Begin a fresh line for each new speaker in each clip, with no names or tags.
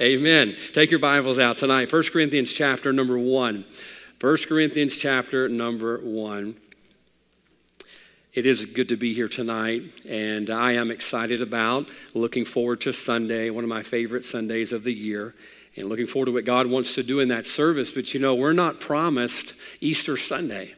Amen. Take your Bibles out tonight. 1 Corinthians chapter number 1. 1 Corinthians chapter number 1. It is good to be here tonight, and I am excited about looking forward to Sunday, one of my favorite Sundays of the year, and looking forward to what God wants to do in that service. But you know, we're not promised Easter Sunday.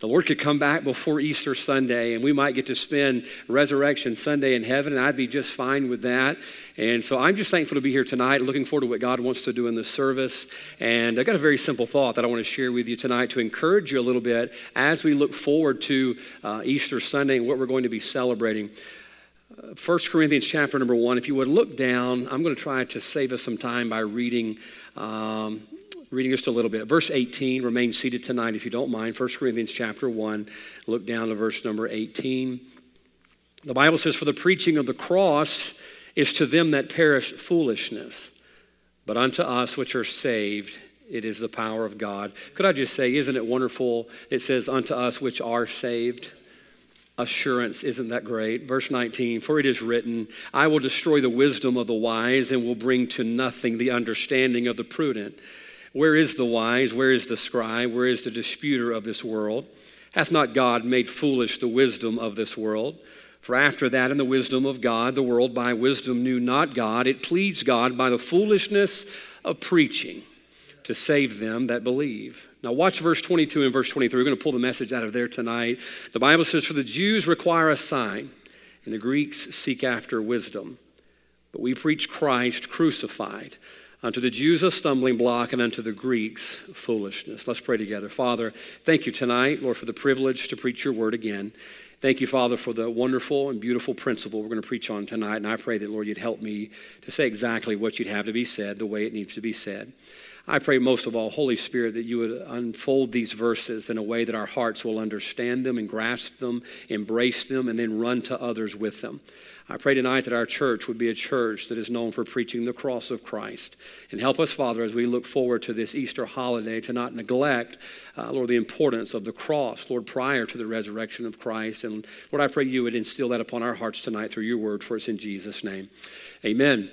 The Lord could come back before Easter Sunday, and we might get to spend Resurrection Sunday in heaven, and I'd be just fine with that. And so I'm just thankful to be here tonight, looking forward to what God wants to do in this service. And I've got a very simple thought that I want to share with you tonight to encourage you a little bit as we look forward to uh, Easter Sunday and what we're going to be celebrating. Uh, 1 Corinthians chapter number one, if you would look down, I'm going to try to save us some time by reading. Um, reading just a little bit. Verse 18, remain seated tonight if you don't mind. 1 Corinthians chapter 1, look down to verse number 18. The Bible says, For the preaching of the cross is to them that perish foolishness, but unto us which are saved, it is the power of God. Could I just say, isn't it wonderful? It says, Unto us which are saved. Assurance, isn't that great? Verse 19, for it is written, I will destroy the wisdom of the wise and will bring to nothing the understanding of the prudent. Where is the wise? Where is the scribe? Where is the disputer of this world? Hath not God made foolish the wisdom of this world? For after that, in the wisdom of God, the world by wisdom knew not God. It pleased God by the foolishness of preaching to save them that believe. Now, watch verse 22 and verse 23. We're going to pull the message out of there tonight. The Bible says, For the Jews require a sign, and the Greeks seek after wisdom. But we preach Christ crucified Unto the Jews a stumbling block, and unto the Greeks foolishness. Let's pray together. Father, thank you tonight, Lord, for the privilege to preach your word again. Thank you, Father, for the wonderful and beautiful principle we're going to preach on tonight. And I pray that, Lord, you'd help me to say exactly what you'd have to be said, the way it needs to be said. I pray most of all, Holy Spirit, that you would unfold these verses in a way that our hearts will understand them and grasp them, embrace them, and then run to others with them. I pray tonight that our church would be a church that is known for preaching the cross of Christ. And help us, Father, as we look forward to this Easter holiday, to not neglect, uh, Lord, the importance of the cross, Lord, prior to the resurrection of Christ. And Lord, I pray you would instill that upon our hearts tonight through your word for us in Jesus' name. Amen.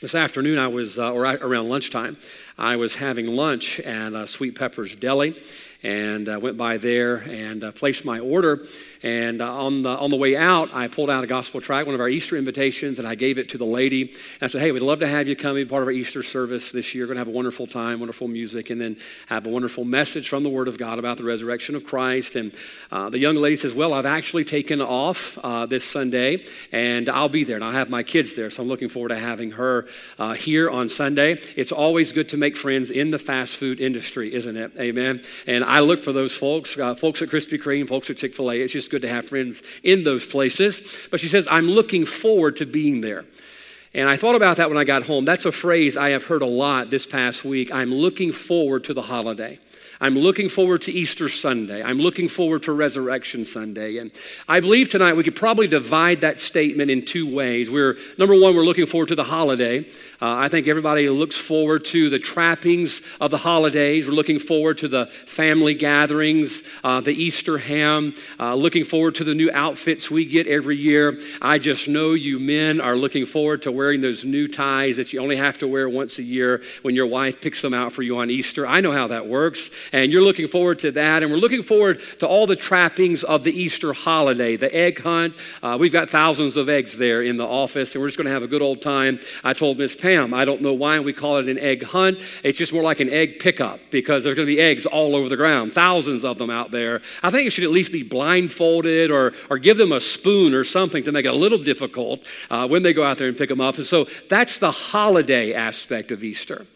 This afternoon, I was, uh, or around lunchtime, I was having lunch at uh, Sweet Pepper's Deli and uh, went by there and uh, placed my order. And uh, on, the, on the way out, I pulled out a gospel tract, one of our Easter invitations, and I gave it to the lady. And I said, Hey, we'd love to have you come be part of our Easter service this year. We're going to have a wonderful time, wonderful music, and then have a wonderful message from the Word of God about the resurrection of Christ. And uh, the young lady says, Well, I've actually taken off uh, this Sunday, and I'll be there, and I'll have my kids there. So I'm looking forward to having her uh, here on Sunday. It's always good to make friends in the fast food industry, isn't it? Amen. And I look for those folks, uh, folks at Krispy Kreme, folks at Chick fil A. It's just good to have friends in those places. But she says, I'm looking forward to being there. And I thought about that when I got home. That's a phrase I have heard a lot this past week. I'm looking forward to the holiday. I'm looking forward to Easter Sunday. I'm looking forward to Resurrection Sunday. And I believe tonight we could probably divide that statement in two ways. We're, number one, we're looking forward to the holiday. Uh, I think everybody looks forward to the trappings of the holidays. We're looking forward to the family gatherings, uh, the Easter ham, uh, looking forward to the new outfits we get every year. I just know you men are looking forward to wearing those new ties that you only have to wear once a year when your wife picks them out for you on Easter. I know how that works and you're looking forward to that. And we're looking forward to all the trappings of the Easter holiday, the egg hunt. Uh, we've got thousands of eggs there in the office, and we're just going to have a good old time. I told Miss Pam, I don't know why we call it an egg hunt. It's just more like an egg pickup because there's going to be eggs all over the ground, thousands of them out there. I think it should at least be blindfolded or, or give them a spoon or something to make it a little difficult uh, when they go out there and pick them up. And so that's the holiday aspect of Easter.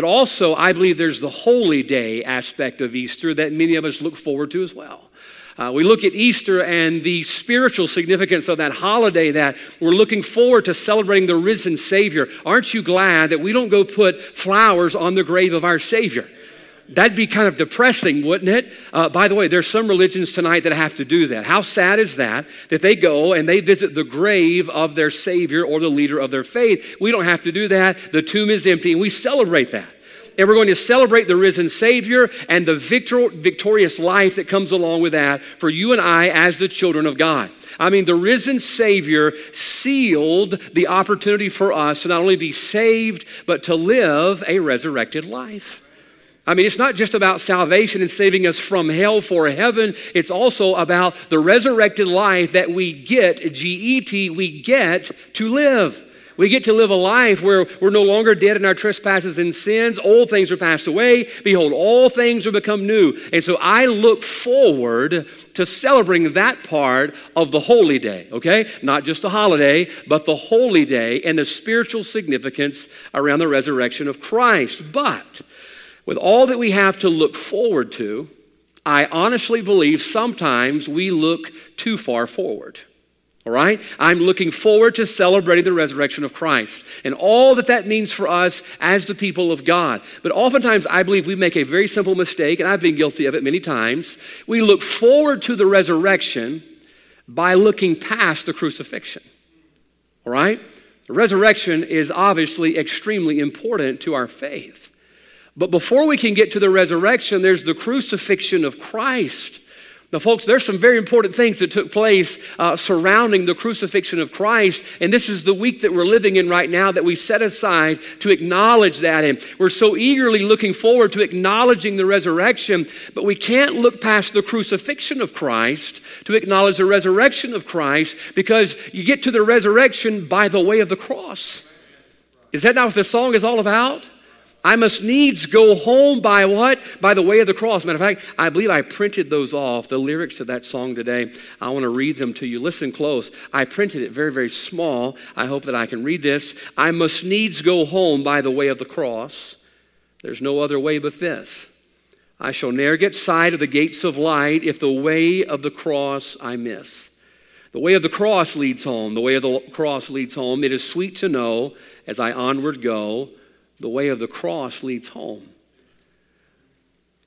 But also, I believe there's the holy day aspect of Easter that many of us look forward to as well. Uh, we look at Easter and the spiritual significance of that holiday that we're looking forward to celebrating the risen Savior. Aren't you glad that we don't go put flowers on the grave of our Savior? That'd be kind of depressing, wouldn't it? Uh, by the way, there's some religions tonight that have to do that. How sad is that? That they go and they visit the grave of their Savior or the leader of their faith. We don't have to do that. The tomb is empty, and we celebrate that. And we're going to celebrate the risen Savior and the victor- victorious life that comes along with that for you and I as the children of God. I mean, the risen Savior sealed the opportunity for us to not only be saved, but to live a resurrected life. I mean, it's not just about salvation and saving us from hell for heaven. It's also about the resurrected life that we get, G E T, we get to live. We get to live a life where we're no longer dead in our trespasses and sins. Old things are passed away. Behold, all things are become new. And so I look forward to celebrating that part of the holy day, okay? Not just the holiday, but the holy day and the spiritual significance around the resurrection of Christ. But with all that we have to look forward to, I honestly believe sometimes we look too far forward. All right? I'm looking forward to celebrating the resurrection of Christ and all that that means for us as the people of God. But oftentimes, I believe we make a very simple mistake, and I've been guilty of it many times. We look forward to the resurrection by looking past the crucifixion. All right? The resurrection is obviously extremely important to our faith. But before we can get to the resurrection, there's the crucifixion of Christ. Now, folks, there's some very important things that took place uh, surrounding the crucifixion of Christ, and this is the week that we're living in right now that we set aside to acknowledge that. And we're so eagerly looking forward to acknowledging the resurrection, but we can't look past the crucifixion of Christ to acknowledge the resurrection of Christ because you get to the resurrection by the way of the cross. Is that not what the song is all about? I must needs go home by what? By the way of the cross. Matter of fact, I believe I printed those off, the lyrics to that song today. I want to read them to you. Listen close. I printed it very, very small. I hope that I can read this. I must needs go home by the way of the cross. There's no other way but this. I shall ne'er get sight of the gates of light if the way of the cross I miss. The way of the cross leads home. The way of the cross leads home. It is sweet to know as I onward go the way of the cross leads home.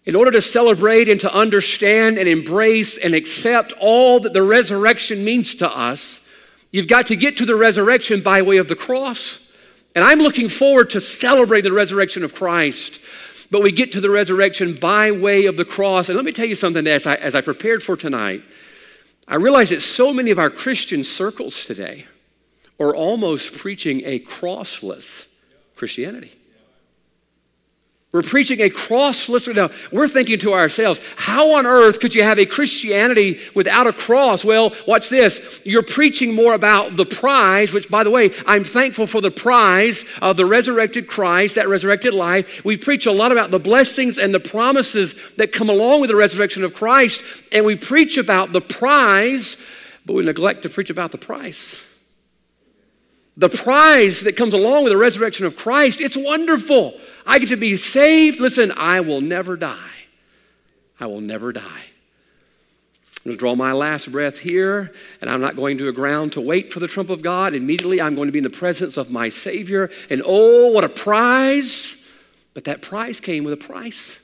In order to celebrate and to understand and embrace and accept all that the resurrection means to us, you've got to get to the resurrection by way of the cross. And I'm looking forward to celebrate the resurrection of Christ. But we get to the resurrection by way of the cross. And let me tell you something as I, as I prepared for tonight. I realize that so many of our Christian circles today are almost preaching a crossless Christianity. We're preaching a crossless. Now, we're thinking to ourselves, how on earth could you have a Christianity without a cross? Well, watch this. You're preaching more about the prize, which, by the way, I'm thankful for the prize of the resurrected Christ, that resurrected life. We preach a lot about the blessings and the promises that come along with the resurrection of Christ, and we preach about the prize, but we neglect to preach about the price. The prize that comes along with the resurrection of Christ, it's wonderful. I get to be saved. Listen, I will never die. I will never die. I'm going to draw my last breath here, and I'm not going to a ground to wait for the trump of God. Immediately, I'm going to be in the presence of my Savior. And oh, what a prize! But that prize came with a price.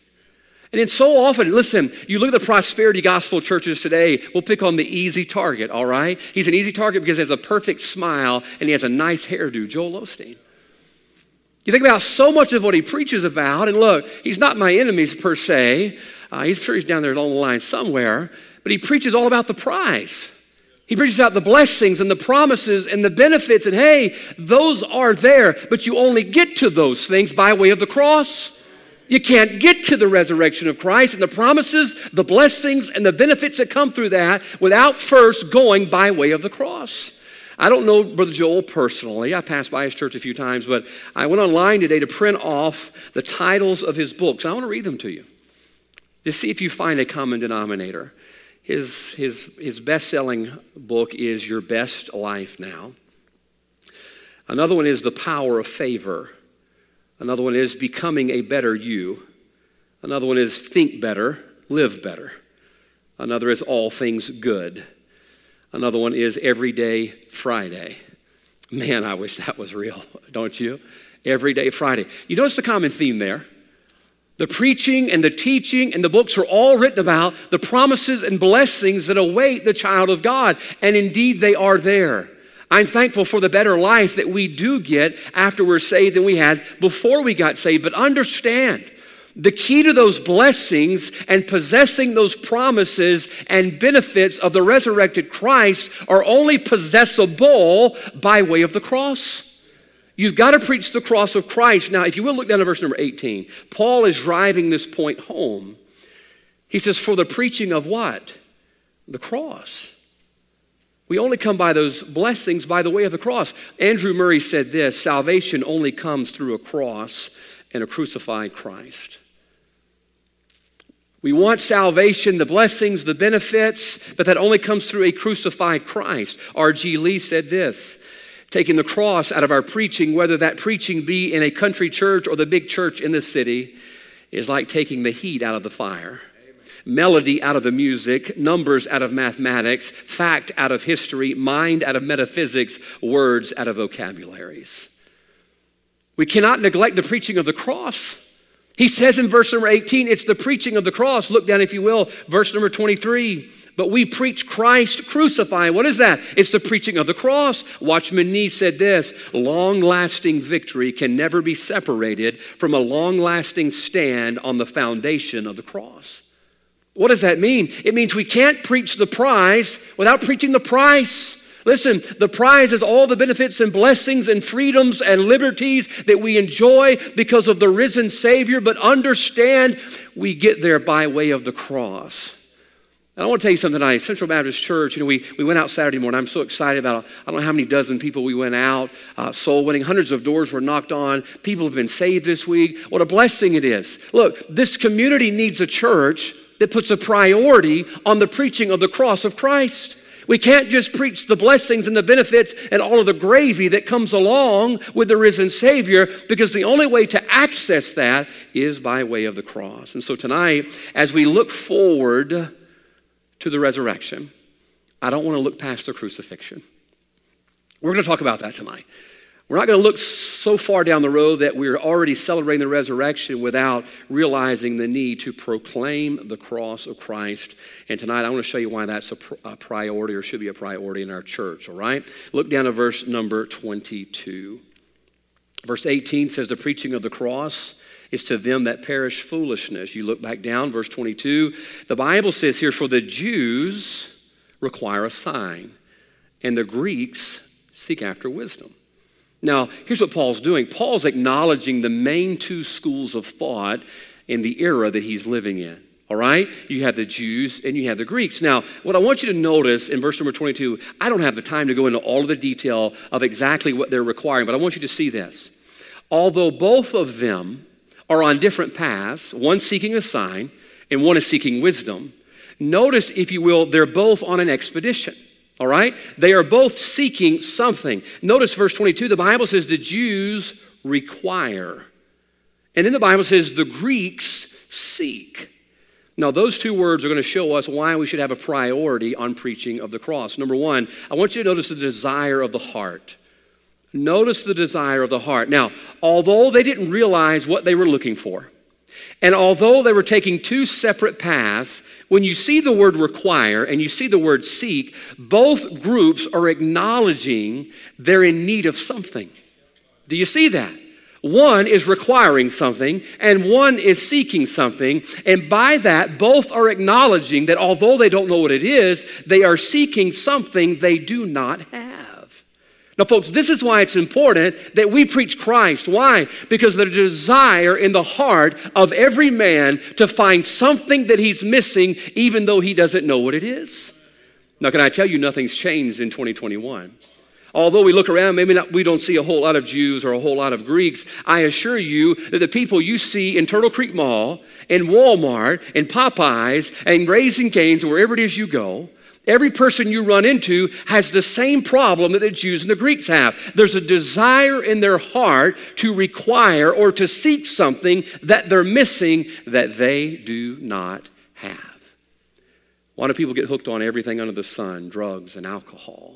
And so often, listen, you look at the prosperity gospel churches today, we'll pick on the easy target, all right? He's an easy target because he has a perfect smile and he has a nice hairdo, Joel Osteen. You think about so much of what he preaches about, and look, he's not my enemies per se. Uh, he's sure he's down there along the line somewhere, but he preaches all about the prize. He preaches about the blessings and the promises and the benefits, and hey, those are there, but you only get to those things by way of the cross. You can't get to the resurrection of Christ and the promises, the blessings, and the benefits that come through that without first going by way of the cross. I don't know Brother Joel personally. I passed by his church a few times, but I went online today to print off the titles of his books. I want to read them to you to see if you find a common denominator. His, his, his best selling book is Your Best Life Now. Another one is The Power of Favor. Another one is becoming a better you. Another one is think better, live better. Another is all things good. Another one is everyday Friday. Man, I wish that was real, don't you? Everyday Friday. You notice the common theme there? The preaching and the teaching and the books are all written about the promises and blessings that await the child of God. And indeed, they are there. I'm thankful for the better life that we do get after we're saved than we had before we got saved. But understand, the key to those blessings and possessing those promises and benefits of the resurrected Christ are only possessable by way of the cross. You've got to preach the cross of Christ. Now, if you will look down to verse number 18, Paul is driving this point home. He says, For the preaching of what? The cross. We only come by those blessings by the way of the cross. Andrew Murray said this salvation only comes through a cross and a crucified Christ. We want salvation, the blessings, the benefits, but that only comes through a crucified Christ. R.G. Lee said this taking the cross out of our preaching, whether that preaching be in a country church or the big church in the city, is like taking the heat out of the fire melody out of the music, numbers out of mathematics, fact out of history, mind out of metaphysics, words out of vocabularies. We cannot neglect the preaching of the cross. He says in verse number 18, it's the preaching of the cross. Look down, if you will, verse number 23. But we preach Christ crucified. What is that? It's the preaching of the cross. Watchman Nee said this long lasting victory can never be separated from a long lasting stand on the foundation of the cross. What does that mean? It means we can't preach the prize without preaching the price. Listen, the prize is all the benefits and blessings and freedoms and liberties that we enjoy because of the risen Savior, but understand we get there by way of the cross. And I want to tell you something tonight. Central Baptist Church, you know, we, we went out Saturday morning. I'm so excited about, I don't know how many dozen people we went out, uh, soul winning. Hundreds of doors were knocked on. People have been saved this week. What a blessing it is. Look, this community needs a church that puts a priority on the preaching of the cross of Christ. We can't just preach the blessings and the benefits and all of the gravy that comes along with the risen Savior because the only way to access that is by way of the cross. And so tonight, as we look forward to the resurrection, I don't want to look past the crucifixion. We're going to talk about that tonight. We're not going to look so far down the road that we're already celebrating the resurrection without realizing the need to proclaim the cross of Christ. And tonight I want to show you why that's a, pr- a priority or should be a priority in our church, all right? Look down to verse number 22. Verse 18 says, The preaching of the cross is to them that perish foolishness. You look back down, verse 22. The Bible says here, For the Jews require a sign, and the Greeks seek after wisdom. Now, here's what Paul's doing Paul's acknowledging the main two schools of thought in the era that he's living in. All right? You have the Jews and you have the Greeks. Now, what I want you to notice in verse number 22, I don't have the time to go into all of the detail of exactly what they're requiring, but I want you to see this. Although both of them are on different paths, one seeking a sign and one is seeking wisdom, notice, if you will, they're both on an expedition. All right? They are both seeking something. Notice verse 22, the Bible says the Jews require. And then the Bible says the Greeks seek. Now, those two words are going to show us why we should have a priority on preaching of the cross. Number one, I want you to notice the desire of the heart. Notice the desire of the heart. Now, although they didn't realize what they were looking for, and although they were taking two separate paths, when you see the word require and you see the word seek, both groups are acknowledging they're in need of something. Do you see that? One is requiring something and one is seeking something. And by that, both are acknowledging that although they don't know what it is, they are seeking something they do not have. Now, folks, this is why it's important that we preach Christ. Why? Because the desire in the heart of every man to find something that he's missing, even though he doesn't know what it is. Now, can I tell you, nothing's changed in 2021. Although we look around, maybe not, we don't see a whole lot of Jews or a whole lot of Greeks. I assure you that the people you see in Turtle Creek Mall, in Walmart, in Popeyes, and Raising Cane's, wherever it is you go, Every person you run into has the same problem that the Jews and the Greeks have. There's a desire in their heart to require or to seek something that they're missing that they do not have. Why do people get hooked on everything under the sun, drugs and alcohol?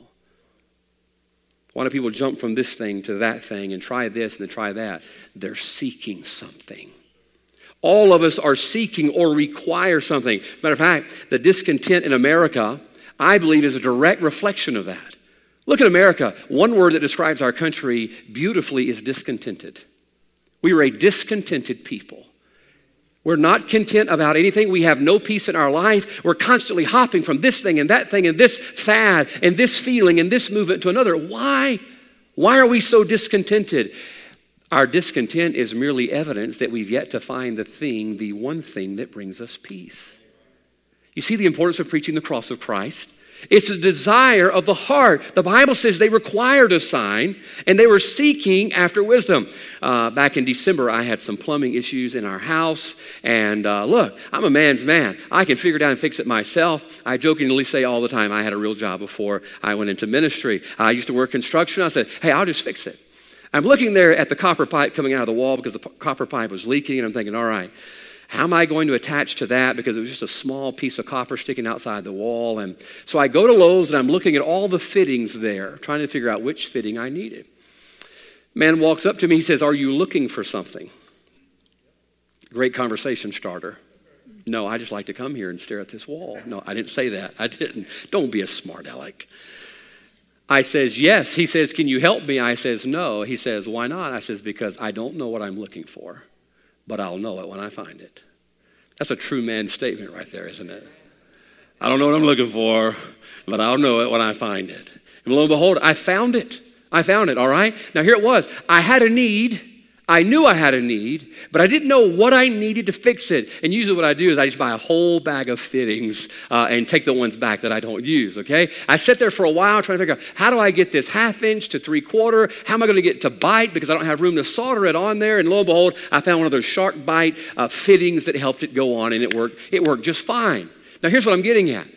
Why do people jump from this thing to that thing and try this and then try that? They're seeking something. All of us are seeking or require something. Matter of fact, the discontent in America I believe, is a direct reflection of that. Look at America. One word that describes our country beautifully is discontented. We are a discontented people. We're not content about anything. We have no peace in our life. We're constantly hopping from this thing and that thing and this fad and this feeling and this movement to another. Why? Why are we so discontented? Our discontent is merely evidence that we've yet to find the thing, the one thing that brings us peace. You see the importance of preaching the cross of Christ? It's a desire of the heart. The Bible says they required a sign and they were seeking after wisdom. Uh, back in December, I had some plumbing issues in our house. And uh, look, I'm a man's man. I can figure it out and fix it myself. I jokingly say all the time I had a real job before I went into ministry. I used to work construction. I said, hey, I'll just fix it. I'm looking there at the copper pipe coming out of the wall because the p- copper pipe was leaking, and I'm thinking, all right, how am I going to attach to that? Because it was just a small piece of copper sticking outside the wall. And so I go to Lowe's and I'm looking at all the fittings there, trying to figure out which fitting I needed. Man walks up to me, he says, Are you looking for something? Great conversation starter. No, I just like to come here and stare at this wall. No, I didn't say that. I didn't. Don't be a smart aleck. I says, yes. He says, can you help me? I says, no. He says, why not? I says, because I don't know what I'm looking for but I'll know it when I find it. That's a true man statement right there, isn't it? I don't know what I'm looking for, but I'll know it when I find it. And lo and behold, I found it. I found it, all right? Now here it was. I had a need I knew I had a need, but I didn't know what I needed to fix it. And usually, what I do is I just buy a whole bag of fittings uh, and take the ones back that I don't use, okay? I sit there for a while trying to figure out how do I get this half inch to three quarter? How am I going to get to bite because I don't have room to solder it on there? And lo and behold, I found one of those SharkBite uh, fittings that helped it go on, and it worked. It worked just fine. Now, here's what I'm getting at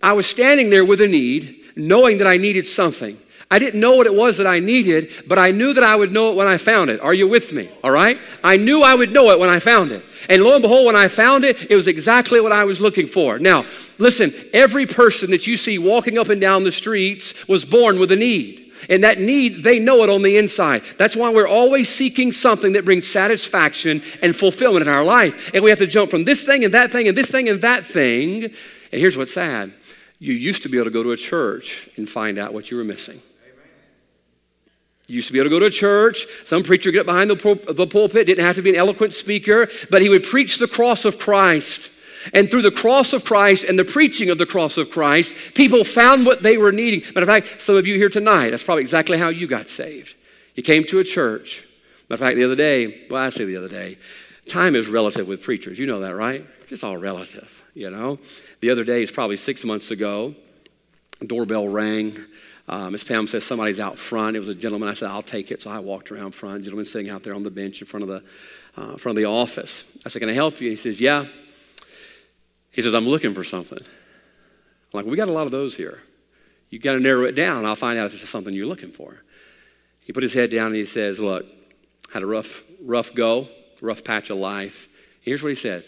I was standing there with a need, knowing that I needed something. I didn't know what it was that I needed, but I knew that I would know it when I found it. Are you with me? All right? I knew I would know it when I found it. And lo and behold, when I found it, it was exactly what I was looking for. Now, listen, every person that you see walking up and down the streets was born with a need. And that need, they know it on the inside. That's why we're always seeking something that brings satisfaction and fulfillment in our life. And we have to jump from this thing and that thing and this thing and that thing. And here's what's sad you used to be able to go to a church and find out what you were missing. You used to be able to go to church. Some preacher get up behind the, pul- the pulpit, didn't have to be an eloquent speaker, but he would preach the cross of Christ. And through the cross of Christ and the preaching of the cross of Christ, people found what they were needing. Matter of fact, some of you here tonight, that's probably exactly how you got saved. You came to a church. Matter of fact, the other day, well, I say the other day, time is relative with preachers. You know that, right? It's all relative, you know? The other day is probably six months ago. Doorbell rang. Miss Pam says somebody's out front. It was a gentleman. I said, I'll take it. So I walked around front. Gentleman sitting out there on the bench in front of the, uh, front of the office. I said, Can I help you? He says, Yeah. He says, I'm looking for something. I'm like, We got a lot of those here. You got to narrow it down. I'll find out if this is something you're looking for. He put his head down and he says, Look, had a rough, rough go, rough patch of life. Here's what he said,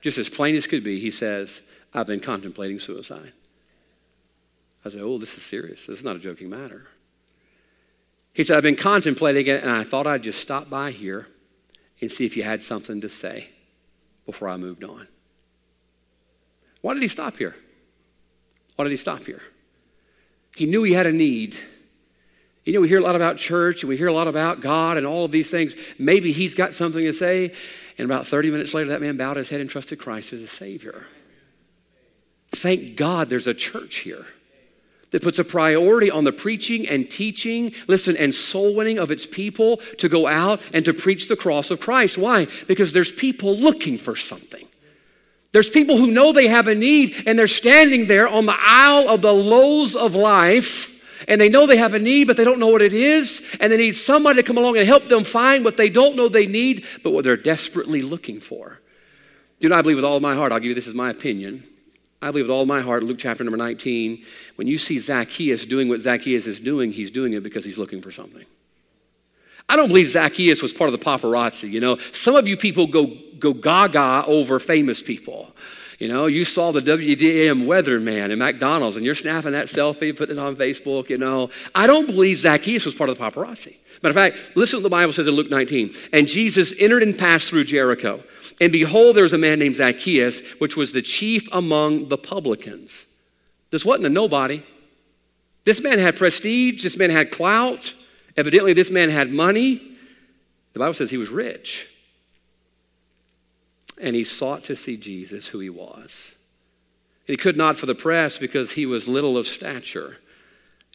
just as plain as could be. He says, I've been contemplating suicide. I said, Oh, this is serious. This is not a joking matter. He said, I've been contemplating it, and I thought I'd just stop by here and see if you had something to say before I moved on. Why did he stop here? Why did he stop here? He knew he had a need. You know, we hear a lot about church and we hear a lot about God and all of these things. Maybe he's got something to say. And about 30 minutes later, that man bowed his head and trusted Christ as a Savior. Thank God there's a church here that puts a priority on the preaching and teaching, listen, and soul winning of its people to go out and to preach the cross of Christ. Why? Because there's people looking for something. There's people who know they have a need and they're standing there on the aisle of the lows of life and they know they have a need, but they don't know what it is. And they need somebody to come along and help them find what they don't know they need, but what they're desperately looking for. Do you know, I believe with all my heart, I'll give you this as my opinion. I believe with all my heart, Luke chapter number 19, when you see Zacchaeus doing what Zacchaeus is doing, he's doing it because he's looking for something. I don't believe Zacchaeus was part of the paparazzi. You know, some of you people go, go gaga over famous people. You know, you saw the WDAM weatherman in McDonald's and you're snapping that selfie, putting it on Facebook, you know. I don't believe Zacchaeus was part of the paparazzi. Matter of fact, listen to what the Bible says in Luke 19. And Jesus entered and passed through Jericho. And behold, there was a man named Zacchaeus, which was the chief among the publicans. This wasn't a nobody. This man had prestige, this man had clout. Evidently, this man had money. The Bible says he was rich. And he sought to see Jesus, who he was. And he could not for the press because he was little of stature.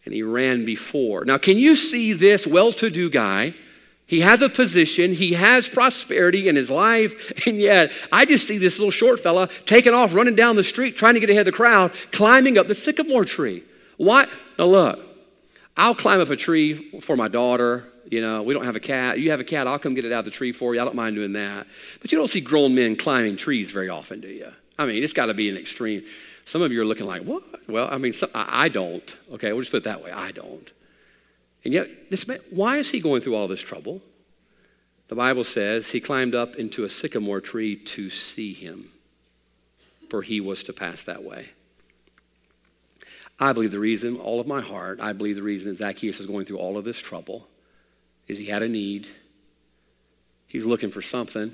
And he ran before. Now, can you see this well to do guy? He has a position, he has prosperity in his life, and yet I just see this little short fella taking off, running down the street, trying to get ahead of the crowd, climbing up the sycamore tree. Why? Now, look, I'll climb up a tree for my daughter. You know, we don't have a cat. You have a cat, I'll come get it out of the tree for you. I don't mind doing that. But you don't see grown men climbing trees very often, do you? I mean, it's got to be an extreme. Some of you are looking like, what? Well, I mean, some, I, I don't. Okay, we'll just put it that way. I don't. And yet, this man, why is he going through all this trouble? The Bible says he climbed up into a sycamore tree to see him, for he was to pass that way. I believe the reason, all of my heart, I believe the reason that Zacchaeus is going through all of this trouble is he had a need. He was looking for something.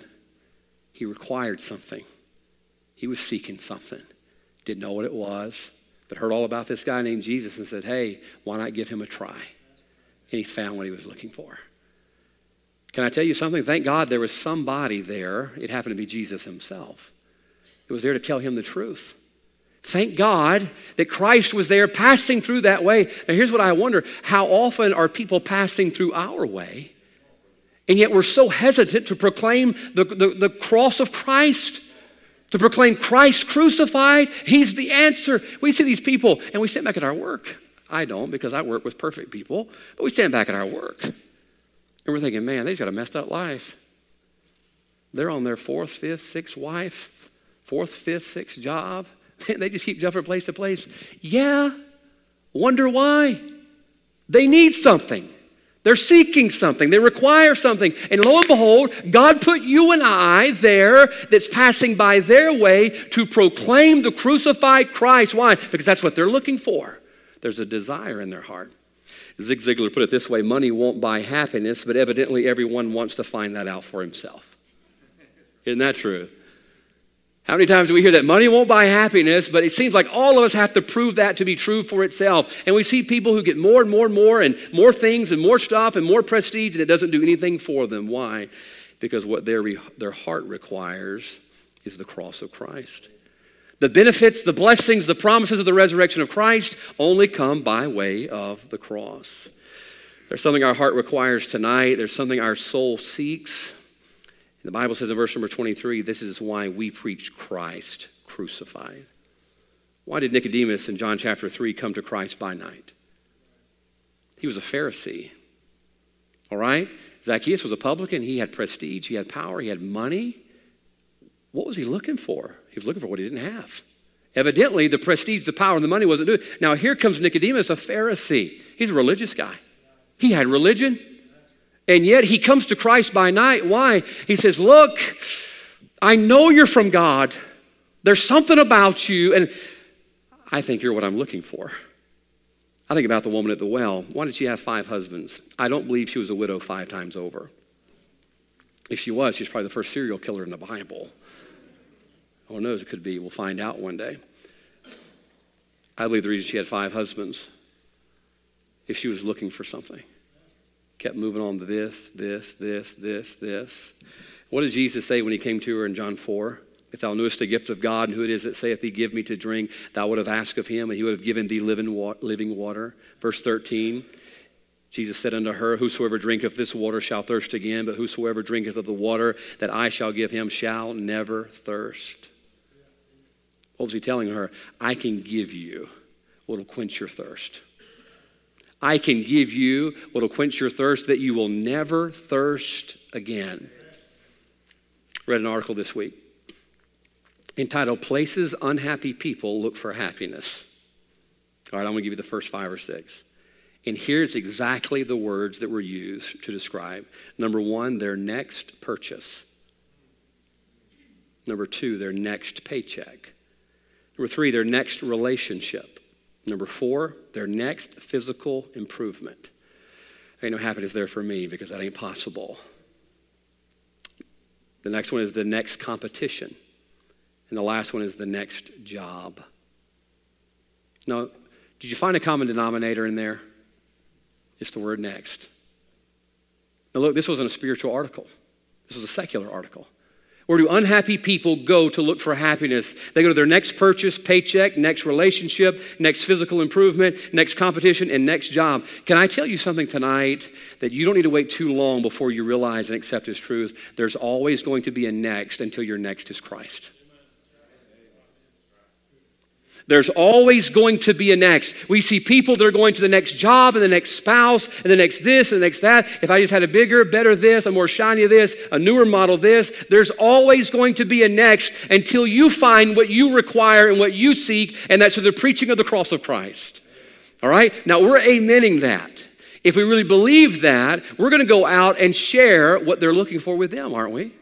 He required something. He was seeking something. Didn't know what it was, but heard all about this guy named Jesus and said, hey, why not give him a try? And he found what he was looking for. Can I tell you something? Thank God there was somebody there. It happened to be Jesus himself. It was there to tell him the truth. Thank God that Christ was there passing through that way. Now, here's what I wonder how often are people passing through our way, and yet we're so hesitant to proclaim the, the, the cross of Christ? To proclaim Christ crucified, He's the answer. We see these people and we stand back at our work. I don't because I work with perfect people, but we stand back at our work and we're thinking, man, they've got a messed up life. They're on their fourth, fifth, sixth wife, fourth, fifth, sixth job. They just keep jumping place to place. Yeah, wonder why. They need something. They're seeking something. They require something. And lo and behold, God put you and I there that's passing by their way to proclaim the crucified Christ. Why? Because that's what they're looking for. There's a desire in their heart. Zig Ziglar put it this way money won't buy happiness, but evidently everyone wants to find that out for himself. Isn't that true? How many times do we hear that money won't buy happiness, but it seems like all of us have to prove that to be true for itself. And we see people who get more and more and more and more things and more stuff and more prestige, and it doesn't do anything for them. Why? Because what their, their heart requires is the cross of Christ. The benefits, the blessings, the promises of the resurrection of Christ only come by way of the cross. There's something our heart requires tonight, there's something our soul seeks. The Bible says in verse number 23 this is why we preach Christ crucified. Why did Nicodemus in John chapter 3 come to Christ by night? He was a Pharisee. All right? Zacchaeus was a publican. He had prestige, he had power, he had money. What was he looking for? He was looking for what he didn't have. Evidently, the prestige, the power, and the money wasn't doing it. Now, here comes Nicodemus, a Pharisee. He's a religious guy. He had religion, and yet he comes to Christ by night. Why? He says, Look, I know you're from God. There's something about you, and I think you're what I'm looking for. I think about the woman at the well. Why did she have five husbands? I don't believe she was a widow five times over. If she was, she's probably the first serial killer in the Bible. Who knows? It could be. We'll find out one day. I believe the reason she had five husbands, if she was looking for something kept moving on to this, this, this, this, this. What did Jesus say when he came to her in John 4? If thou knewest the gift of God and who it is that saith thee, Give me to drink, thou would have asked of him, and he would have given thee living water. Verse 13. Jesus said unto her, Whosoever drinketh this water shall thirst again, but whosoever drinketh of the water that I shall give him shall never thirst. What was he telling her? I can give you what will quench your thirst. I can give you what will quench your thirst that you will never thirst again. Read an article this week entitled Places Unhappy People Look for Happiness. All right, I'm going to give you the first five or six. And here's exactly the words that were used to describe number one, their next purchase. Number two, their next paycheck. Number three, their next relationship. Number four, their next physical improvement. Ain't no happiness there for me because that ain't possible. The next one is the next competition. And the last one is the next job. Now, Did you find a common denominator in there? It's the word next. Now, look, this wasn't a spiritual article, this was a secular article. Where do unhappy people go to look for happiness? They go to their next purchase, paycheck, next relationship, next physical improvement, next competition, and next job. Can I tell you something tonight that you don't need to wait too long before you realize and accept His truth? There's always going to be a next until your next is Christ. There's always going to be a next. We see people that are going to the next job and the next spouse and the next this and the next that. If I just had a bigger, better this, a more shiny this, a newer model this, there's always going to be a next until you find what you require and what you seek, and that's through the preaching of the cross of Christ. All right? Now we're amening that. If we really believe that, we're going to go out and share what they're looking for with them, aren't we?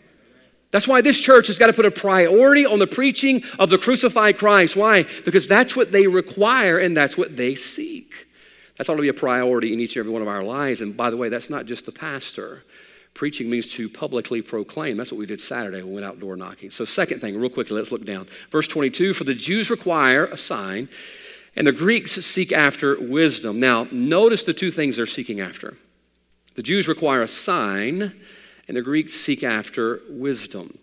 That's why this church has got to put a priority on the preaching of the crucified Christ. Why? Because that's what they require and that's what they seek. That's ought to be a priority in each and every one of our lives. And by the way, that's not just the pastor. Preaching means to publicly proclaim. That's what we did Saturday we went outdoor knocking. So, second thing, real quickly, let's look down. Verse 22 For the Jews require a sign, and the Greeks seek after wisdom. Now, notice the two things they're seeking after. The Jews require a sign, and the Greeks seek after wisdom.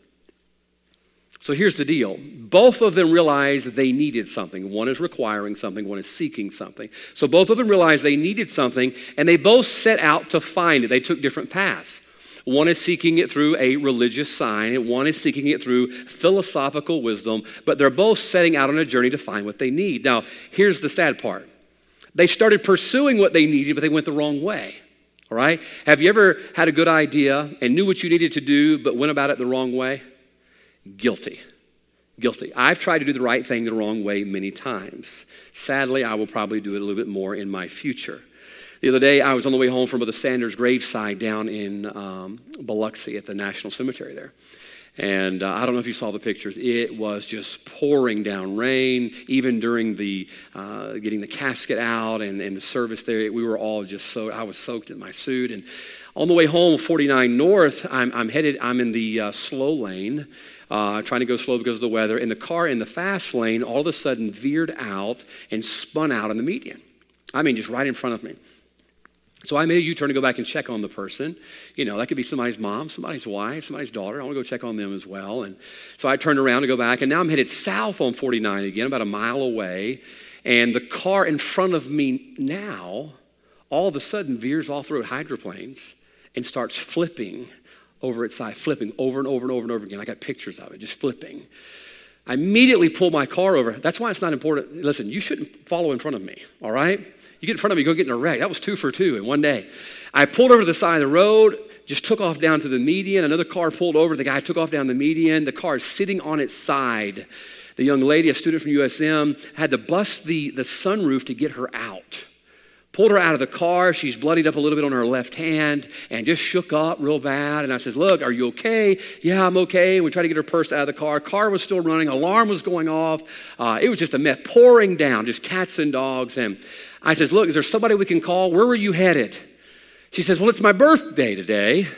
So here's the deal. Both of them realized they needed something. One is requiring something, one is seeking something. So both of them realized they needed something, and they both set out to find it. They took different paths. One is seeking it through a religious sign, and one is seeking it through philosophical wisdom, but they're both setting out on a journey to find what they need. Now, here's the sad part they started pursuing what they needed, but they went the wrong way. All right? Have you ever had a good idea and knew what you needed to do, but went about it the wrong way? Guilty. Guilty. I've tried to do the right thing the wrong way many times. Sadly, I will probably do it a little bit more in my future. The other day, I was on the way home from Brother Sanders' graveside down in um, Biloxi at the National Cemetery there. And uh, I don't know if you saw the pictures. It was just pouring down rain, even during the uh, getting the casket out and, and the service there. We were all just so, I was soaked in my suit. And on the way home, 49 North, I'm, I'm headed, I'm in the uh, slow lane, uh, trying to go slow because of the weather. And the car in the fast lane all of a sudden veered out and spun out in the median. I mean, just right in front of me. So I made a U turn to go back and check on the person. You know, that could be somebody's mom, somebody's wife, somebody's daughter. I want to go check on them as well. And so I turned around to go back, and now I'm headed south on 49 again, about a mile away. And the car in front of me now all of a sudden veers off the road hydroplanes and starts flipping over its side, flipping over and over and over and over again. I got pictures of it, just flipping. I immediately pull my car over. That's why it's not important. Listen, you shouldn't follow in front of me, all right? You get in front of me, go get in a wreck. That was two for two in one day. I pulled over to the side of the road, just took off down to the median. Another car pulled over. The guy took off down the median. The car is sitting on its side. The young lady, a student from USM, had to bust the, the sunroof to get her out. Pulled her out of the car. She's bloodied up a little bit on her left hand and just shook up real bad. And I says, Look, are you okay? Yeah, I'm okay. We tried to get her purse out of the car. Car was still running. Alarm was going off. Uh, it was just a mess, pouring down, just cats and dogs. And I says, Look, is there somebody we can call? Where were you headed? She says, Well, it's my birthday today,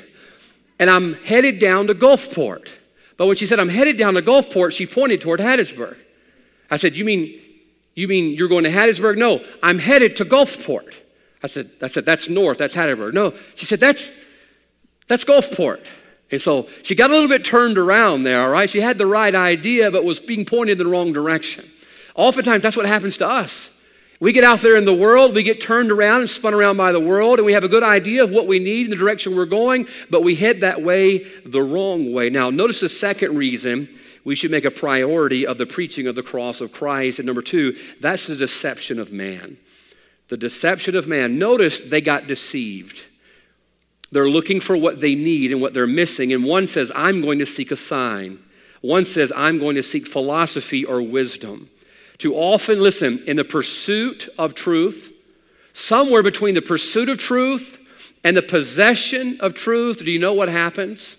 and I'm headed down to Gulfport. But when she said, I'm headed down to Gulfport, she pointed toward Hattiesburg. I said, You mean you mean you're going to Hattiesburg? No, I'm headed to Gulfport. I said, I said, that's north, that's Hattiesburg. No, she said, that's that's Gulfport. And so she got a little bit turned around there, all right? She had the right idea, but was being pointed in the wrong direction. Oftentimes, that's what happens to us. We get out there in the world, we get turned around and spun around by the world, and we have a good idea of what we need in the direction we're going, but we head that way the wrong way. Now, notice the second reason we should make a priority of the preaching of the cross of Christ. And number two, that's the deception of man. The deception of man. Notice they got deceived. They're looking for what they need and what they're missing. And one says, I'm going to seek a sign. One says, I'm going to seek philosophy or wisdom. Too often, listen, in the pursuit of truth, somewhere between the pursuit of truth and the possession of truth, do you know what happens?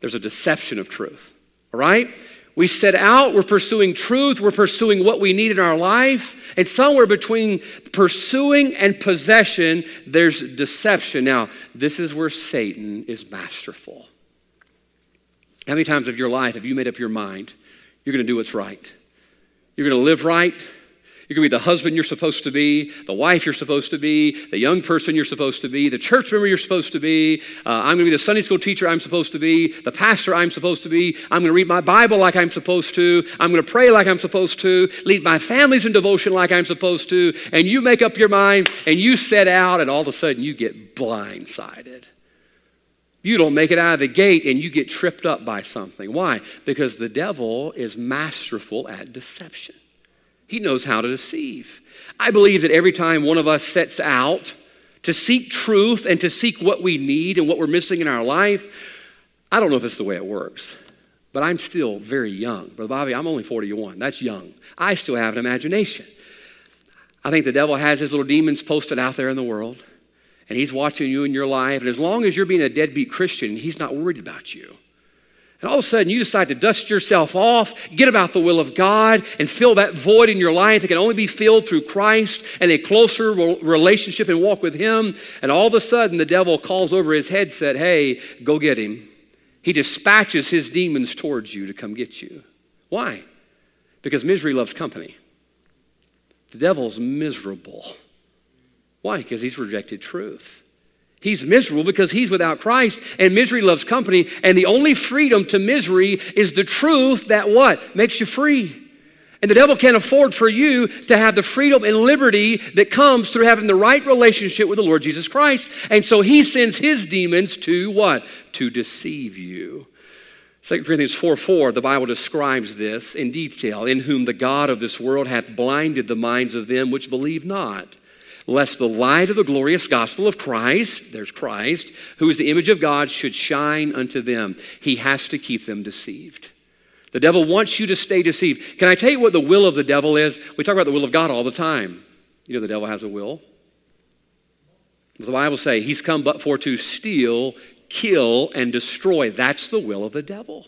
There's a deception of truth, all right? We set out, we're pursuing truth, we're pursuing what we need in our life, and somewhere between pursuing and possession, there's deception. Now, this is where Satan is masterful. How many times of your life have you made up your mind you're going to do what's right? You're going to live right. You're going to be the husband you're supposed to be, the wife you're supposed to be, the young person you're supposed to be, the church member you're supposed to be. Uh, I'm going to be the Sunday school teacher I'm supposed to be, the pastor I'm supposed to be. I'm going to read my Bible like I'm supposed to. I'm going to pray like I'm supposed to, lead my families in devotion like I'm supposed to. And you make up your mind and you set out, and all of a sudden you get blindsided. You don't make it out of the gate and you get tripped up by something. Why? Because the devil is masterful at deception. He knows how to deceive. I believe that every time one of us sets out to seek truth and to seek what we need and what we're missing in our life, I don't know if it's the way it works, but I'm still very young. Brother Bobby, I'm only 41. That's young. I still have an imagination. I think the devil has his little demons posted out there in the world, and he's watching you in your life. And as long as you're being a deadbeat Christian, he's not worried about you. And all of a sudden, you decide to dust yourself off, get about the will of God, and fill that void in your life that can only be filled through Christ and a closer relationship and walk with Him. And all of a sudden, the devil calls over his head, said, Hey, go get him. He dispatches his demons towards you to come get you. Why? Because misery loves company. The devil's miserable. Why? Because he's rejected truth. He's miserable because he's without Christ, and misery loves company. And the only freedom to misery is the truth that what? Makes you free. And the devil can't afford for you to have the freedom and liberty that comes through having the right relationship with the Lord Jesus Christ. And so he sends his demons to what? To deceive you. 2 Corinthians 4 4, the Bible describes this in detail. In whom the God of this world hath blinded the minds of them which believe not lest the light of the glorious gospel of Christ, there's Christ, who is the image of God, should shine unto them. He has to keep them deceived. The devil wants you to stay deceived. Can I tell you what the will of the devil is? We talk about the will of God all the time. You know, the devil has a will. Does the Bible say he's come but for to steal, kill, and destroy? That's the will of the devil.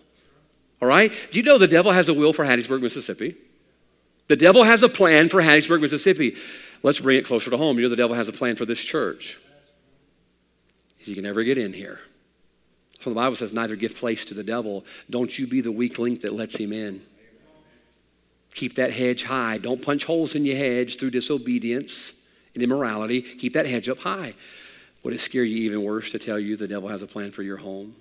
All right? Do you know the devil has a will for Hattiesburg, Mississippi? The devil has a plan for Hattiesburg, Mississippi. Let's bring it closer to home. You know, the devil has a plan for this church. You can never get in here. So the Bible says, neither give place to the devil. Don't you be the weak link that lets him in. Keep that hedge high. Don't punch holes in your hedge through disobedience and immorality. Keep that hedge up high. Would it scare you even worse to tell you the devil has a plan for your home?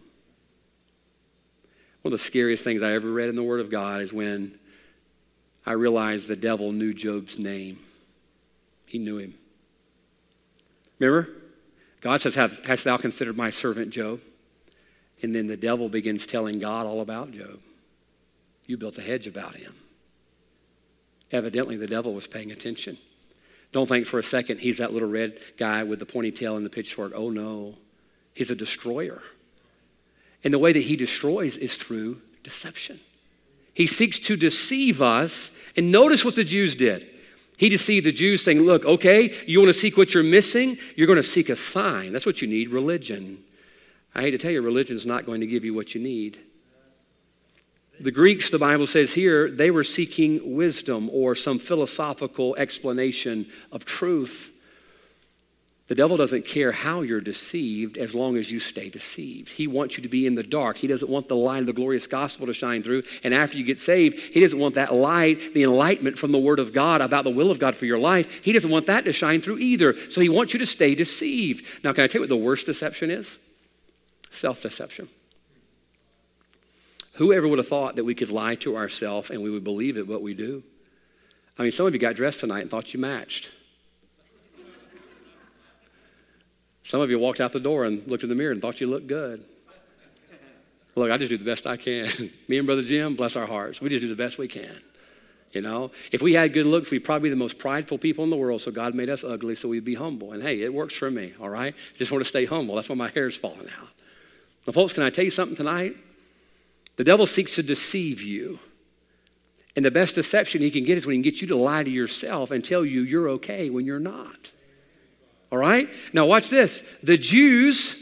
One of the scariest things I ever read in the Word of God is when I realized the devil knew Job's name. He knew him. Remember? God says, Hast thou considered my servant Job? And then the devil begins telling God all about Job. You built a hedge about him. Evidently, the devil was paying attention. Don't think for a second he's that little red guy with the pointy tail and the pitchfork. Oh, no. He's a destroyer. And the way that he destroys is through deception. He seeks to deceive us. And notice what the Jews did. He deceived the Jews, saying, Look, okay, you want to seek what you're missing? You're going to seek a sign. That's what you need religion. I hate to tell you, religion is not going to give you what you need. The Greeks, the Bible says here, they were seeking wisdom or some philosophical explanation of truth. The devil doesn't care how you're deceived as long as you stay deceived. He wants you to be in the dark. He doesn't want the light of the glorious gospel to shine through. And after you get saved, he doesn't want that light, the enlightenment from the word of God about the will of God for your life. He doesn't want that to shine through either. So he wants you to stay deceived. Now, can I tell you what the worst deception is? Self deception. Whoever would have thought that we could lie to ourselves and we would believe it, but we do? I mean, some of you got dressed tonight and thought you matched. Some of you walked out the door and looked in the mirror and thought you looked good. Look, I just do the best I can. Me and Brother Jim, bless our hearts. We just do the best we can. You know, if we had good looks, we'd probably be the most prideful people in the world. So God made us ugly, so we'd be humble. And hey, it works for me. All right, just want to stay humble. That's why my hair's falling out. Now, folks, can I tell you something tonight? The devil seeks to deceive you. And the best deception he can get is when he can get you to lie to yourself and tell you you're okay when you're not. All right? Now, watch this. The Jews,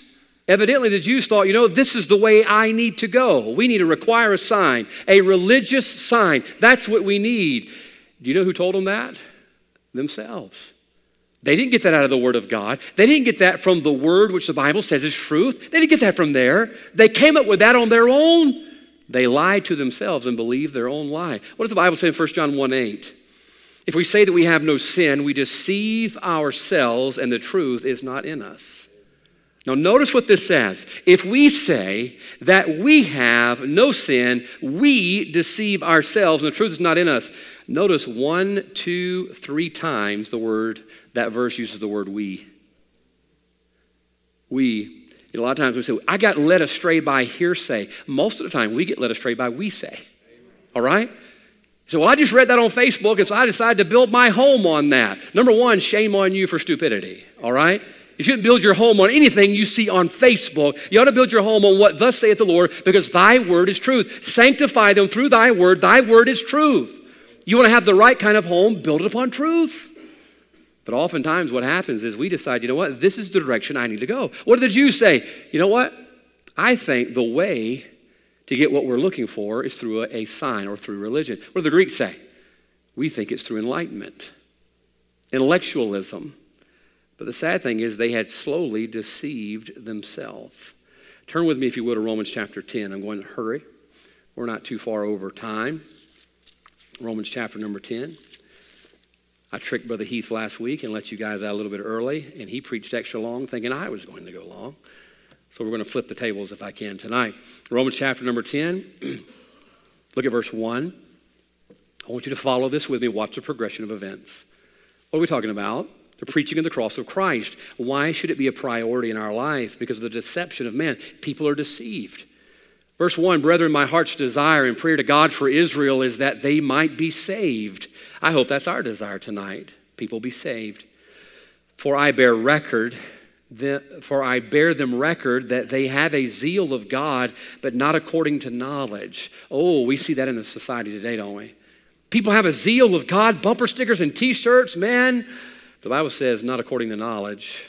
evidently, the Jews thought, you know, this is the way I need to go. We need to require a sign, a religious sign. That's what we need. Do you know who told them that? Themselves. They didn't get that out of the Word of God. They didn't get that from the Word, which the Bible says is truth. They didn't get that from there. They came up with that on their own. They lied to themselves and believed their own lie. What does the Bible say in 1 John 1 8? If we say that we have no sin, we deceive ourselves and the truth is not in us. Now, notice what this says. If we say that we have no sin, we deceive ourselves and the truth is not in us. Notice one, two, three times the word, that verse uses the word we. We. a lot of times we say, I got led astray by hearsay. Most of the time, we get led astray by we say. All right? So, well, I just read that on Facebook, and so I decided to build my home on that. Number one, shame on you for stupidity. All right? You shouldn't build your home on anything you see on Facebook. You ought to build your home on what thus saith the Lord, because thy word is truth. Sanctify them through thy word. Thy word is truth. You want to have the right kind of home, build it upon truth. But oftentimes, what happens is we decide, you know what, this is the direction I need to go. What did the Jews say? You know what? I think the way to get what we're looking for is through a, a sign or through religion. What do the Greeks say? We think it's through enlightenment, intellectualism. But the sad thing is, they had slowly deceived themselves. Turn with me, if you will, to Romans chapter 10. I'm going to hurry. We're not too far over time. Romans chapter number 10. I tricked Brother Heath last week and let you guys out a little bit early, and he preached extra long thinking I was going to go long. So we're going to flip the tables if I can tonight. Romans chapter number 10. Look at verse 1. I want you to follow this with me. Watch the progression of events. What are we talking about? the preaching of the cross of Christ. Why should it be a priority in our life? Because of the deception of man. People are deceived. Verse 1 Brethren, my heart's desire and prayer to God for Israel is that they might be saved. I hope that's our desire tonight. People be saved. For I bear record. For I bear them record that they have a zeal of God, but not according to knowledge. Oh, we see that in the society today, don't we? People have a zeal of God, bumper stickers and t shirts, man. The Bible says, not according to knowledge.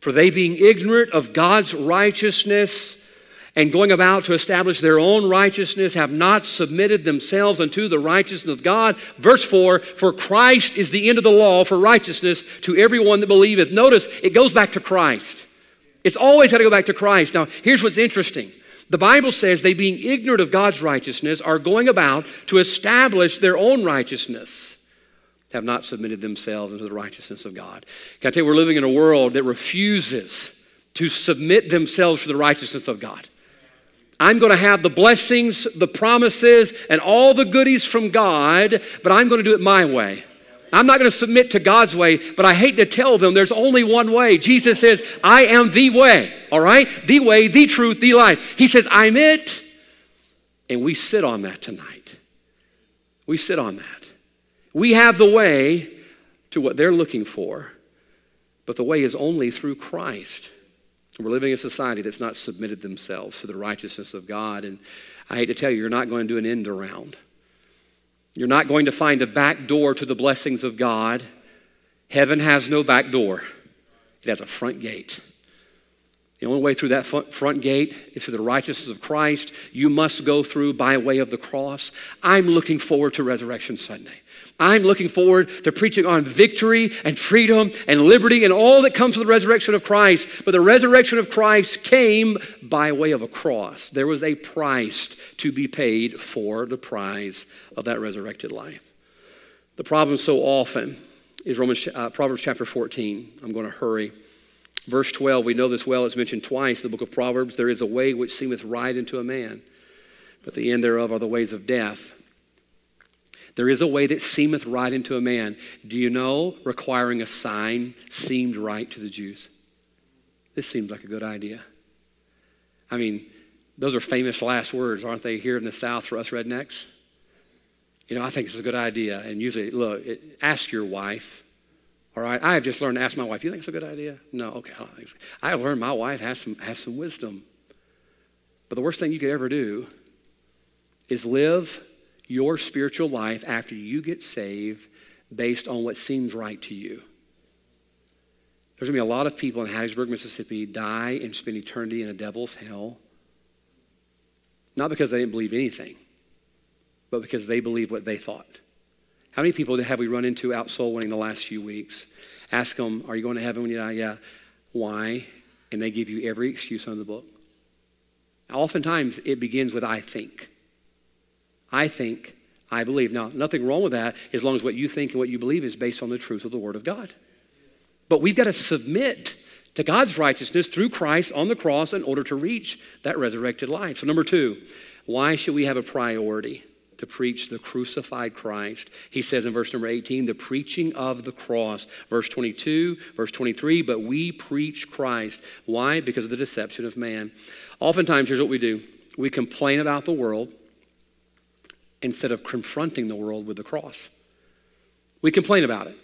For they, being ignorant of God's righteousness and going about to establish their own righteousness, have not submitted themselves unto the righteousness of God. Verse 4 For Christ is the end of the law for righteousness to everyone that believeth. Notice it goes back to Christ. It's always got to go back to Christ. Now, here's what's interesting. The Bible says they, being ignorant of God's righteousness, are going about to establish their own righteousness have not submitted themselves unto the righteousness of God. Can I tell you, we're living in a world that refuses to submit themselves to the righteousness of God. I'm going to have the blessings, the promises, and all the goodies from God, but I'm going to do it my way. I'm not going to submit to God's way, but I hate to tell them there's only one way. Jesus says, I am the way, all right? The way, the truth, the life. He says, I'm it. And we sit on that tonight. We sit on that. We have the way to what they're looking for, but the way is only through Christ. We're living in a society that's not submitted themselves to the righteousness of God. And I hate to tell you, you're not going to do an end around. You're not going to find a back door to the blessings of God. Heaven has no back door, it has a front gate. The only way through that front gate is through the righteousness of Christ. You must go through by way of the cross. I'm looking forward to Resurrection Sunday. I'm looking forward to preaching on victory and freedom and liberty and all that comes with the resurrection of Christ. But the resurrection of Christ came by way of a cross. There was a price to be paid for the prize of that resurrected life. The problem so often is Romans, uh, Proverbs chapter 14. I'm going to hurry. Verse 12, we know this well, it's mentioned twice in the book of Proverbs. There is a way which seemeth right unto a man, but the end thereof are the ways of death. There is a way that seemeth right unto a man. Do you know requiring a sign seemed right to the Jews? This seems like a good idea. I mean, those are famous last words, aren't they, here in the South for us rednecks? You know, I think it's a good idea. And usually, look, it, ask your wife. All right, I have just learned to ask my wife. You think it's a good idea? No, okay, I don't think so. I have learned my wife has some has some wisdom. But the worst thing you could ever do is live your spiritual life after you get saved based on what seems right to you. There's going to be a lot of people in Hattiesburg, Mississippi, die and spend eternity in a devil's hell. Not because they didn't believe anything, but because they believed what they thought. How many people have we run into out soul winning the last few weeks? Ask them, Are you going to heaven when you die? Yeah. Why? And they give you every excuse on the book. Oftentimes, it begins with I think. I think I believe. Now, nothing wrong with that as long as what you think and what you believe is based on the truth of the Word of God. But we've got to submit to God's righteousness through Christ on the cross in order to reach that resurrected life. So, number two, why should we have a priority to preach the crucified Christ? He says in verse number 18, the preaching of the cross. Verse 22, verse 23, but we preach Christ. Why? Because of the deception of man. Oftentimes, here's what we do we complain about the world instead of confronting the world with the cross. We complain about it.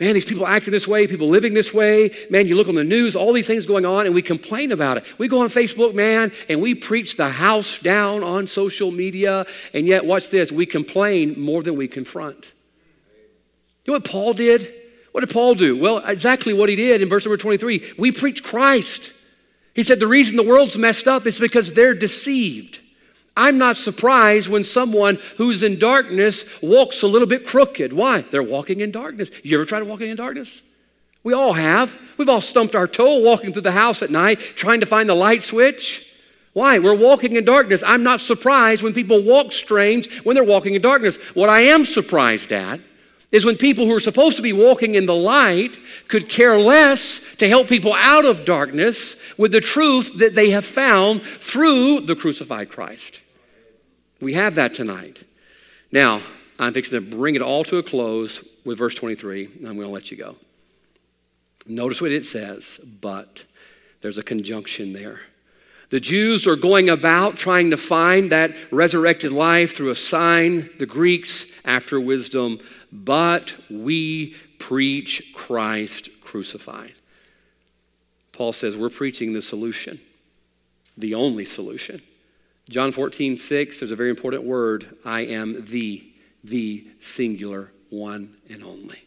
Man, these people acting this way, people living this way. Man, you look on the news, all these things going on, and we complain about it. We go on Facebook, man, and we preach the house down on social media, and yet, watch this, we complain more than we confront. You know what Paul did? What did Paul do? Well, exactly what he did in verse number 23. We preach Christ. He said the reason the world's messed up is because they're deceived. I'm not surprised when someone who's in darkness walks a little bit crooked. Why? They're walking in darkness. You ever try to walk in darkness? We all have. We've all stumped our toe walking through the house at night trying to find the light switch. Why? We're walking in darkness. I'm not surprised when people walk strange when they're walking in darkness. What I am surprised at is when people who are supposed to be walking in the light could care less to help people out of darkness with the truth that they have found through the crucified Christ. We have that tonight. Now, I'm fixing to bring it all to a close with verse 23. I'm going to let you go. Notice what it says, but there's a conjunction there. The Jews are going about trying to find that resurrected life through a sign, the Greeks after wisdom, but we preach Christ crucified. Paul says we're preaching the solution, the only solution. John 14, 6, there's a very important word I am the, the singular one and only.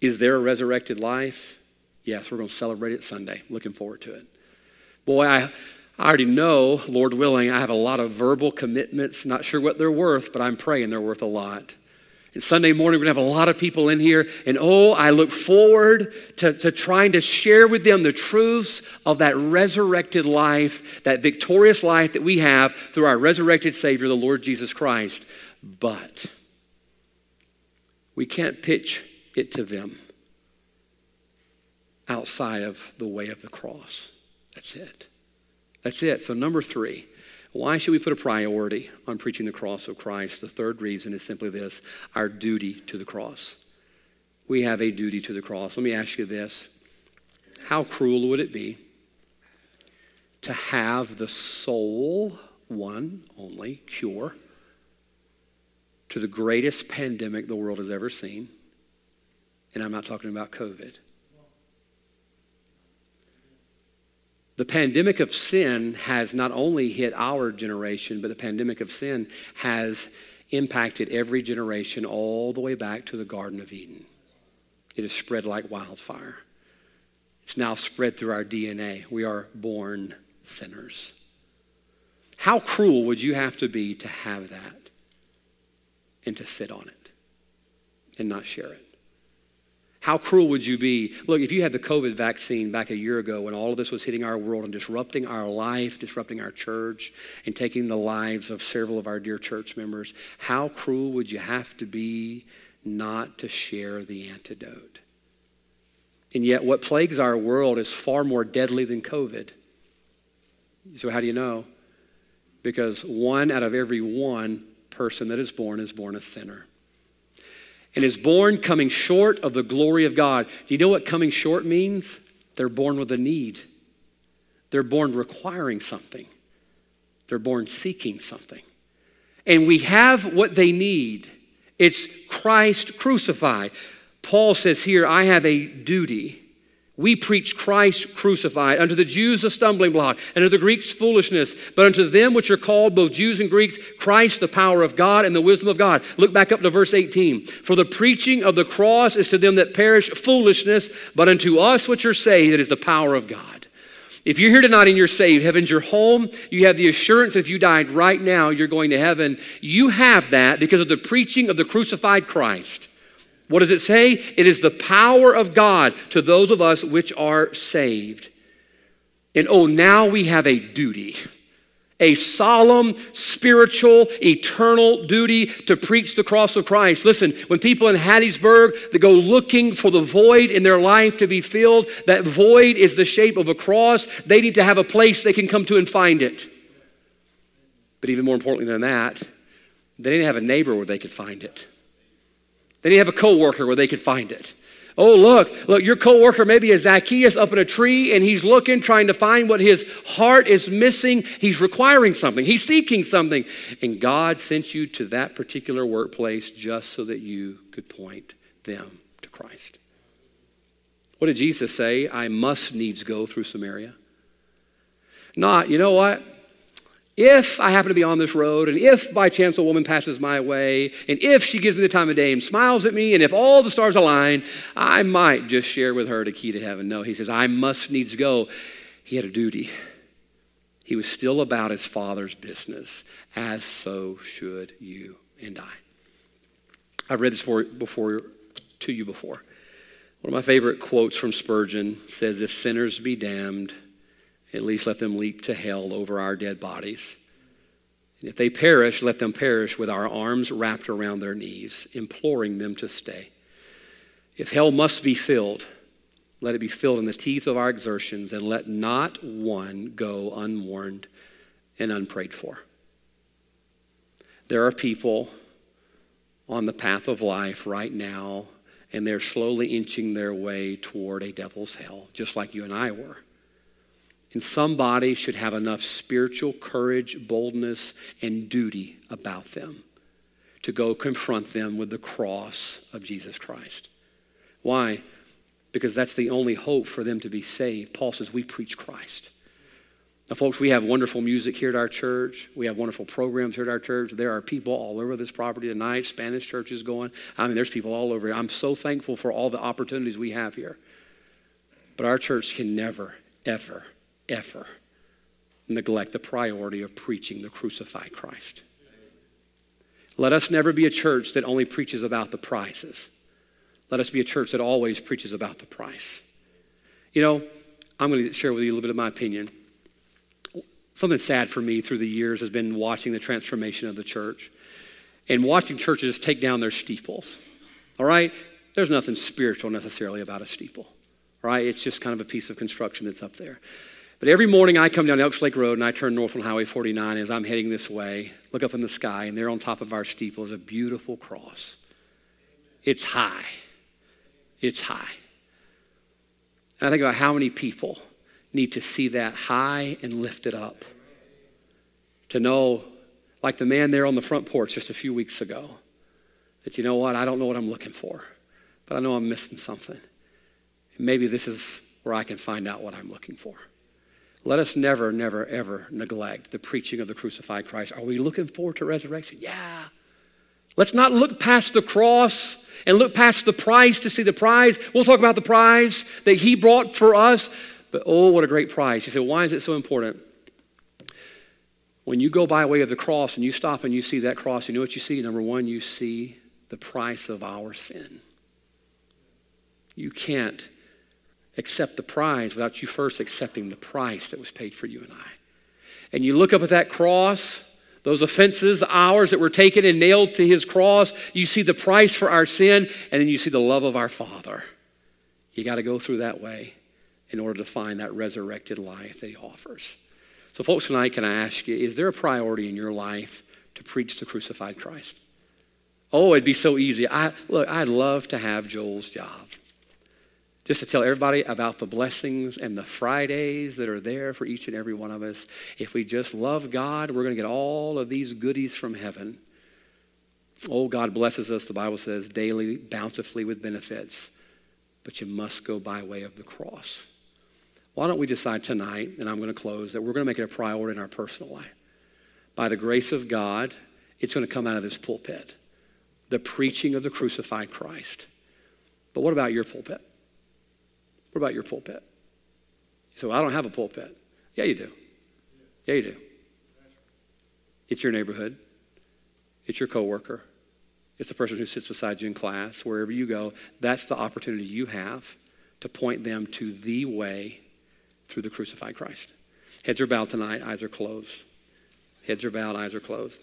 Is there a resurrected life? Yes, we're going to celebrate it Sunday. Looking forward to it. Boy, I, I already know, Lord willing, I have a lot of verbal commitments. Not sure what they're worth, but I'm praying they're worth a lot. And Sunday morning, we're going to have a lot of people in here. And oh, I look forward to, to trying to share with them the truths of that resurrected life, that victorious life that we have through our resurrected Savior, the Lord Jesus Christ. But we can't pitch it to them outside of the way of the cross. That's it. That's it. So, number three, why should we put a priority on preaching the cross of Christ? The third reason is simply this our duty to the cross. We have a duty to the cross. Let me ask you this How cruel would it be to have the sole, one only, cure to the greatest pandemic the world has ever seen? And I'm not talking about COVID. The pandemic of sin has not only hit our generation, but the pandemic of sin has impacted every generation all the way back to the Garden of Eden. It has spread like wildfire. It's now spread through our DNA. We are born sinners. How cruel would you have to be to have that and to sit on it and not share it? How cruel would you be? Look, if you had the COVID vaccine back a year ago when all of this was hitting our world and disrupting our life, disrupting our church, and taking the lives of several of our dear church members, how cruel would you have to be not to share the antidote? And yet, what plagues our world is far more deadly than COVID. So, how do you know? Because one out of every one person that is born is born a sinner and is born coming short of the glory of God. Do you know what coming short means? They're born with a need, they're born requiring something, they're born seeking something. And we have what they need. It's Christ crucified. Paul says here, I have a duty we preach Christ crucified, unto the Jews a stumbling block, and unto the Greeks foolishness, but unto them which are called, both Jews and Greeks, Christ the power of God and the wisdom of God. Look back up to verse 18. For the preaching of the cross is to them that perish foolishness, but unto us which are saved it is the power of God. If you're here tonight and you're saved, heaven's your home, you have the assurance that if you died right now, you're going to heaven. You have that because of the preaching of the crucified Christ. What does it say? It is the power of God to those of us which are saved. And oh, now we have a duty. a solemn, spiritual, eternal duty to preach the cross of Christ. Listen, when people in Hattiesburg that go looking for the void in their life to be filled, that void is the shape of a cross. They need to have a place they can come to and find it. But even more importantly than that, they didn't have a neighbor where they could find it. They didn't have a coworker where they could find it. Oh, look, look, your coworker maybe is Zacchaeus up in a tree and he's looking, trying to find what his heart is missing. He's requiring something, he's seeking something. And God sent you to that particular workplace just so that you could point them to Christ. What did Jesus say? I must needs go through Samaria. Not, you know what? If I happen to be on this road, and if by chance a woman passes my way, and if she gives me the time of day and smiles at me, and if all the stars align, I might just share with her the key to heaven. No, he says, I must needs go. He had a duty. He was still about his father's business, as so should you and I. I've read this for, before to you before. One of my favorite quotes from Spurgeon says, If sinners be damned, at least let them leap to hell over our dead bodies. And if they perish, let them perish with our arms wrapped around their knees, imploring them to stay. If hell must be filled, let it be filled in the teeth of our exertions, and let not one go unwarned and unprayed for. There are people on the path of life right now, and they're slowly inching their way toward a devil's hell, just like you and I were. And somebody should have enough spiritual courage, boldness, and duty about them to go confront them with the cross of Jesus Christ. Why? Because that's the only hope for them to be saved. Paul says, We preach Christ. Now, folks, we have wonderful music here at our church. We have wonderful programs here at our church. There are people all over this property tonight. Spanish churches going. I mean, there's people all over here. I'm so thankful for all the opportunities we have here. But our church can never, ever ever neglect the priority of preaching the crucified Christ. Let us never be a church that only preaches about the prizes. Let us be a church that always preaches about the price. You know, I'm going to share with you a little bit of my opinion. Something sad for me through the years has been watching the transformation of the church and watching churches take down their steeples. All right? There's nothing spiritual necessarily about a steeple. Right? It's just kind of a piece of construction that's up there. But every morning I come down Elks Lake Road and I turn north on Highway 49 as I'm heading this way, look up in the sky, and there on top of our steeple is a beautiful cross. It's high. It's high. And I think about how many people need to see that high and lifted up. To know, like the man there on the front porch just a few weeks ago, that you know what, I don't know what I'm looking for, but I know I'm missing something. Maybe this is where I can find out what I'm looking for. Let us never, never, ever neglect the preaching of the crucified Christ. Are we looking forward to resurrection? Yeah. Let's not look past the cross and look past the price to see the prize. We'll talk about the prize that He brought for us, but oh, what a great prize. You say, why is it so important? When you go by way of the cross and you stop and you see that cross, you know what you see? Number one, you see the price of our sin. You can't accept the prize without you first accepting the price that was paid for you and I. And you look up at that cross, those offenses, ours that were taken and nailed to his cross, you see the price for our sin, and then you see the love of our Father. You got to go through that way in order to find that resurrected life that he offers. So, folks, tonight, can I ask you, is there a priority in your life to preach the crucified Christ? Oh, it'd be so easy. I, look, I'd love to have Joel's job just to tell everybody about the blessings and the Fridays that are there for each and every one of us. If we just love God, we're going to get all of these goodies from heaven. Oh, God blesses us, the Bible says, daily, bountifully with benefits. But you must go by way of the cross. Why don't we decide tonight, and I'm going to close, that we're going to make it a priority in our personal life? By the grace of God, it's going to come out of this pulpit the preaching of the crucified Christ. But what about your pulpit? What about your pulpit? You say, well, I don't have a pulpit. Yeah, you do. Yeah, you do. It's your neighborhood. It's your coworker. It's the person who sits beside you in class. Wherever you go, that's the opportunity you have to point them to the way through the crucified Christ. Heads are bowed tonight, eyes are closed. Heads are bowed, eyes are closed.